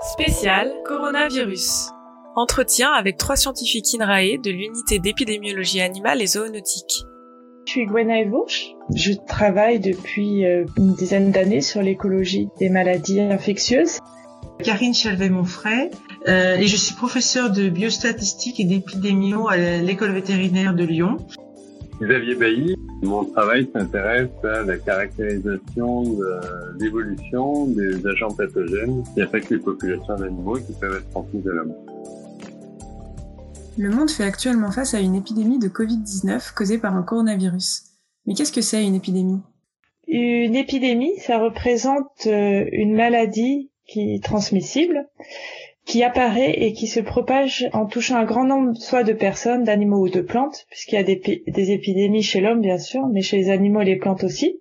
Spécial coronavirus. Entretien avec trois scientifiques INRAE de l'unité d'épidémiologie animale et zoonotique. Je suis Gwenaëlle Bourche. Je travaille depuis euh, une dizaine d'années sur l'écologie des maladies infectieuses. Karine Chalvet-Monfray, euh, et je suis professeure de biostatistique et d'épidémio à l'école vétérinaire de Lyon. Xavier Bailly, mon travail s'intéresse à la caractérisation de l'évolution des agents pathogènes qui affectent les populations d'animaux qui peuvent être transmis à l'homme. Le monde fait actuellement face à une épidémie de Covid-19 causée par un coronavirus. Mais qu'est-ce que c'est une épidémie? Une épidémie, ça représente euh, une maladie qui est transmissible, qui apparaît et qui se propage en touchant un grand nombre soit de personnes, d'animaux ou de plantes, puisqu'il y a des, épidémies chez l'homme bien sûr, mais chez les animaux et les plantes aussi.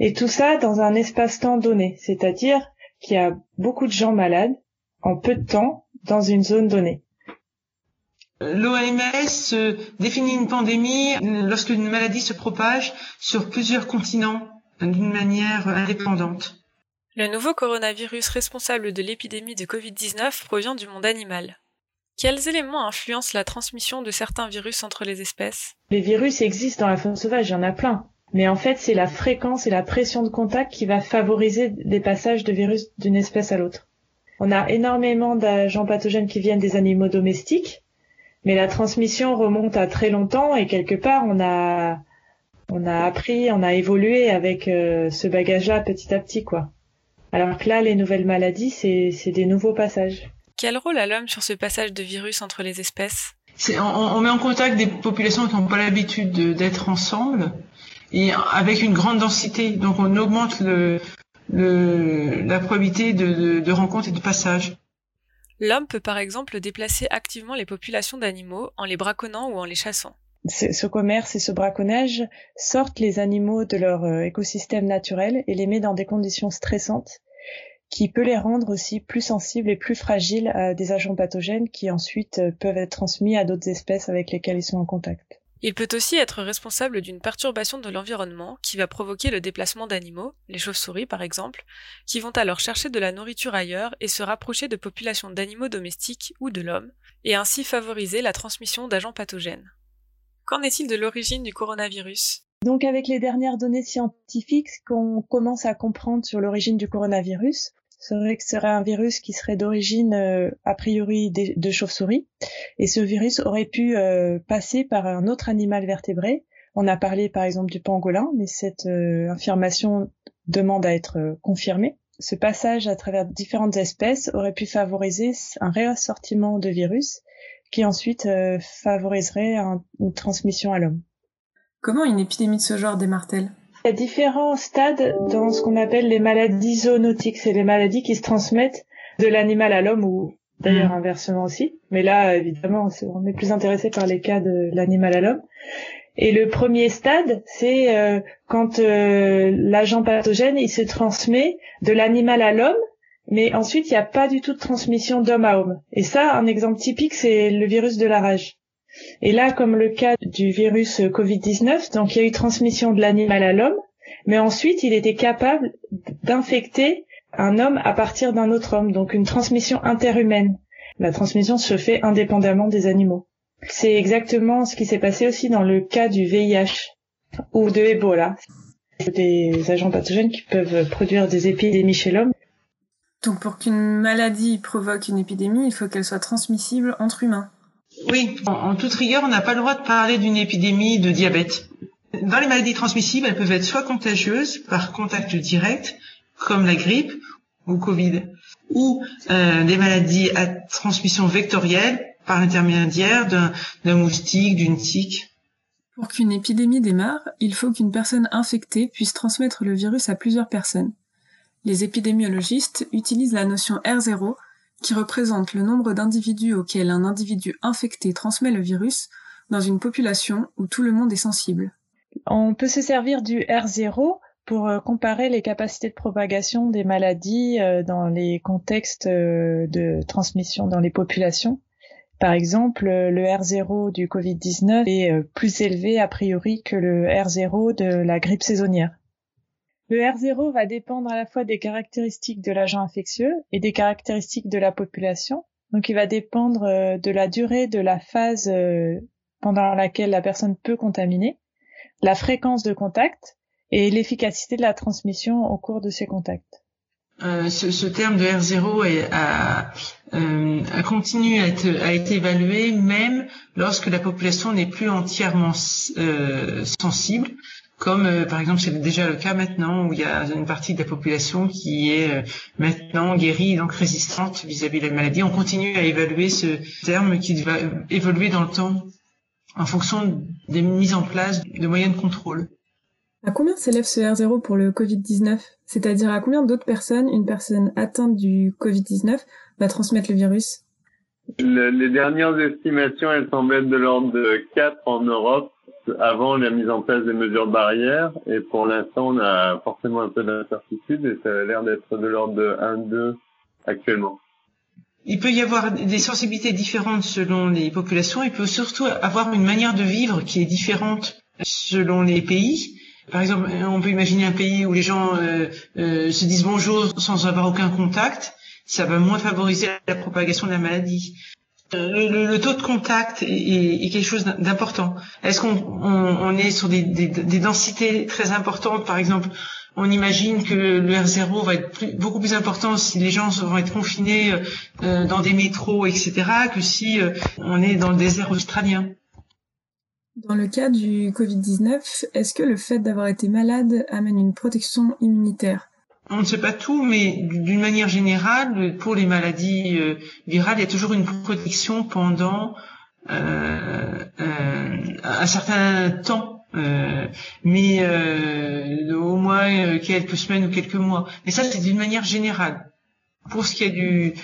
Et tout ça dans un espace-temps donné, c'est-à-dire qu'il y a beaucoup de gens malades en peu de temps dans une zone donnée. L'OMS euh, définit une pandémie lorsque une maladie se propage sur plusieurs continents d'une manière indépendante. Le nouveau coronavirus responsable de l'épidémie de Covid-19 provient du monde animal. Quels éléments influencent la transmission de certains virus entre les espèces? Les virus existent dans la faune sauvage, il y en a plein. Mais en fait, c'est la fréquence et la pression de contact qui va favoriser des passages de virus d'une espèce à l'autre. On a énormément d'agents pathogènes qui viennent des animaux domestiques, mais la transmission remonte à très longtemps et quelque part on a on a appris, on a évolué avec euh, ce bagage-là petit à petit quoi. Alors que là, les nouvelles maladies, c'est des nouveaux passages. Quel rôle a l'homme sur ce passage de virus entre les espèces? On, on, met en contact des populations qui n'ont pas l'habitude d'être ensemble et avec une grande densité. Donc on augmente le, le, la probabilité de, de, de rencontre et de passage. L'homme peut par exemple déplacer activement les populations d'animaux en les braconnant ou en les chassant. Ce commerce et ce braconnage sortent les animaux de leur euh, écosystème naturel et les met dans des conditions stressantes qui peut les rendre aussi plus sensibles et plus fragiles à des agents pathogènes qui ensuite euh, peuvent être transmis à d'autres espèces avec lesquelles ils sont en contact. Il peut aussi être responsable d'une perturbation de l'environnement qui va provoquer le déplacement d'animaux, les chauves-souris par exemple, qui vont alors chercher de la nourriture ailleurs et se rapprocher de populations d'animaux domestiques ou de l'homme, et ainsi favoriser la transmission d'agents pathogènes. Qu'en est-il de l'origine du coronavirus? Donc avec les dernières données scientifiques qu'on commence à comprendre sur l'origine du coronavirus, serait que ce serait un virus qui serait d'origine euh, a priori de, chauve-souris et ce virus aurait pu euh, passer par un autre animal vertébré. On a parlé par exemple du pangolin, mais cette euh, affirmation demande à être confirmée. Ce passage à travers différentes espèces aurait pu favoriser un réassortiment de virus qui ensuite favoriserait une transmission à l'homme. Comment une épidémie de ce genre démarre-t-elle? Il y a différents stades dans ce qu'on appelle les maladies zoonotiques. C'est les maladies qui se transmettent de l'animal à l'homme ou d'ailleurs mm. inversement aussi. Mais là, évidemment, on est plus intéressé par les cas de l'animal à l'homme. Et le premier stade, c'est euh, quand euh, l'agent pathogène, il se transmet de l'animal à l'homme, mais ensuite, il n'y a pas du tout de transmission d'homme à homme. Et ça, un exemple typique, c'est le virus de la rage. Et là, comme le cas du virus Covid-19, donc il y a eu transmission de l'animal à l'homme, mais ensuite il était capable d'infecter un homme à partir d'un autre homme, donc une transmission interhumaine. La transmission se fait indépendamment des animaux. C'est exactement ce qui s'est passé aussi dans le cas du VIH ou de Ebola. Des agents pathogènes qui peuvent produire des épidémies chez l'homme. Donc pour qu'une maladie provoque une épidémie, il faut qu'elle soit transmissible entre humains. Oui, en, toute rigueur, on n'a pas le droit de parler d'une épidémie de diabète. Dans les maladies transmissibles, elles peuvent être soit contagieuses par contact direct, comme la grippe ou Covid, ou euh, des maladies à transmission vectorielle par l'intermédiaire d'un moustique, d'une tique. Pour qu'une épidémie démarre, il faut qu'une personne infectée puisse transmettre le virus à plusieurs personnes. Les épidémiologistes utilisent la notion R0 qui représente le nombre d'individus auxquels un individu infecté transmet le virus dans une population où tout le monde est sensible. On peut se servir du R0 pour euh, comparer les capacités de propagation des maladies euh, dans les contextes euh, de transmission dans les populations. Par exemple, le R0 du Covid-19 est plus élevé a priori que le R0 de la grippe saisonnière. Le R0 va dépendre à la fois des caractéristiques de l'agent infectieux et des caractéristiques de la population. Donc il va dépendre euh, de la durée de la phase euh, pendant laquelle la personne peut contaminer, la fréquence de contact et l'efficacité de la transmission au cours de ces contacts. Euh, ce, terme de R0 est, a, euh, a continué à être, évalué même lorsque la population n'est plus entièrement sensible, comme euh, par exemple c'est déjà le cas maintenant où il y a une partie de la population qui est euh, maintenant guérie donc résistante vis-à-vis de la maladie. On continue à évaluer ce terme qui va évoluer dans le temps en fonction des mises en place de moyens de contrôle. À combien s'élève ce R0 pour le Covid-19 C'est-à-dire à combien d'autres personnes une personne atteinte du Covid-19 va transmettre le virus? Le, Les dernières estimations, elles semblent être de l'ordre de 4 en Europe avant la mise en place des mesures barrières. Et pour l'instant, on a forcément un peu d'incertitude et ça a l'air d'être de l'ordre de 1-2 actuellement. Il peut y avoir des sensibilités différentes selon les populations. Il peut surtout avoir une manière de vivre qui est différente selon les pays. Par exemple, on peut imaginer un pays où les gens euh, euh, se disent bonjour sans avoir aucun contact. Ça va moins favoriser la propagation de la maladie. Euh, le, taux de contact est, quelque chose d'important. Est-ce qu'on on, on est sur des, densités très importantes? Par exemple, on imagine que le R0 va être beaucoup plus important si les gens vont être confinés euh, dans des métros, etc., que si euh, on est dans le désert australien. Dans le cas du Covid-19, est-ce que le fait d'avoir été malade amène une protection immunitaire? On ne sait pas tout, mais d'une manière générale, pour les maladies euh, virales, il y a toujours une protection pendant euh, euh, un certain temps, mais au moins quelques semaines ou quelques mois. Mais ça, c'est d'une manière générale. Pour ce qui est du,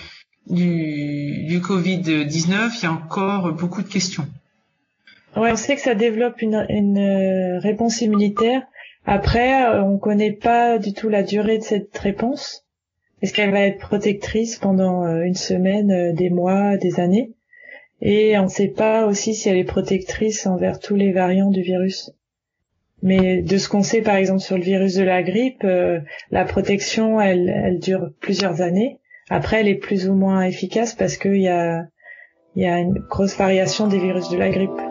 du, du Covid-19, il y a encore beaucoup de questions. Ouais, on sait que ça développe une, réponse immunitaire. Après, euh, on connaît pas du tout la durée de cette réponse. Est-ce qu'elle va être protectrice pendant euh, une semaine, des mois, des années? Et on ne sait pas aussi si elle est protectrice envers tous les variants du virus. Mais de ce qu'on sait, par exemple, sur le virus de la grippe, la protection, elle, elle dure plusieurs années. Après, elle est plus ou moins efficace parce qu'il y a, y a une grosse variation des virus de la grippe.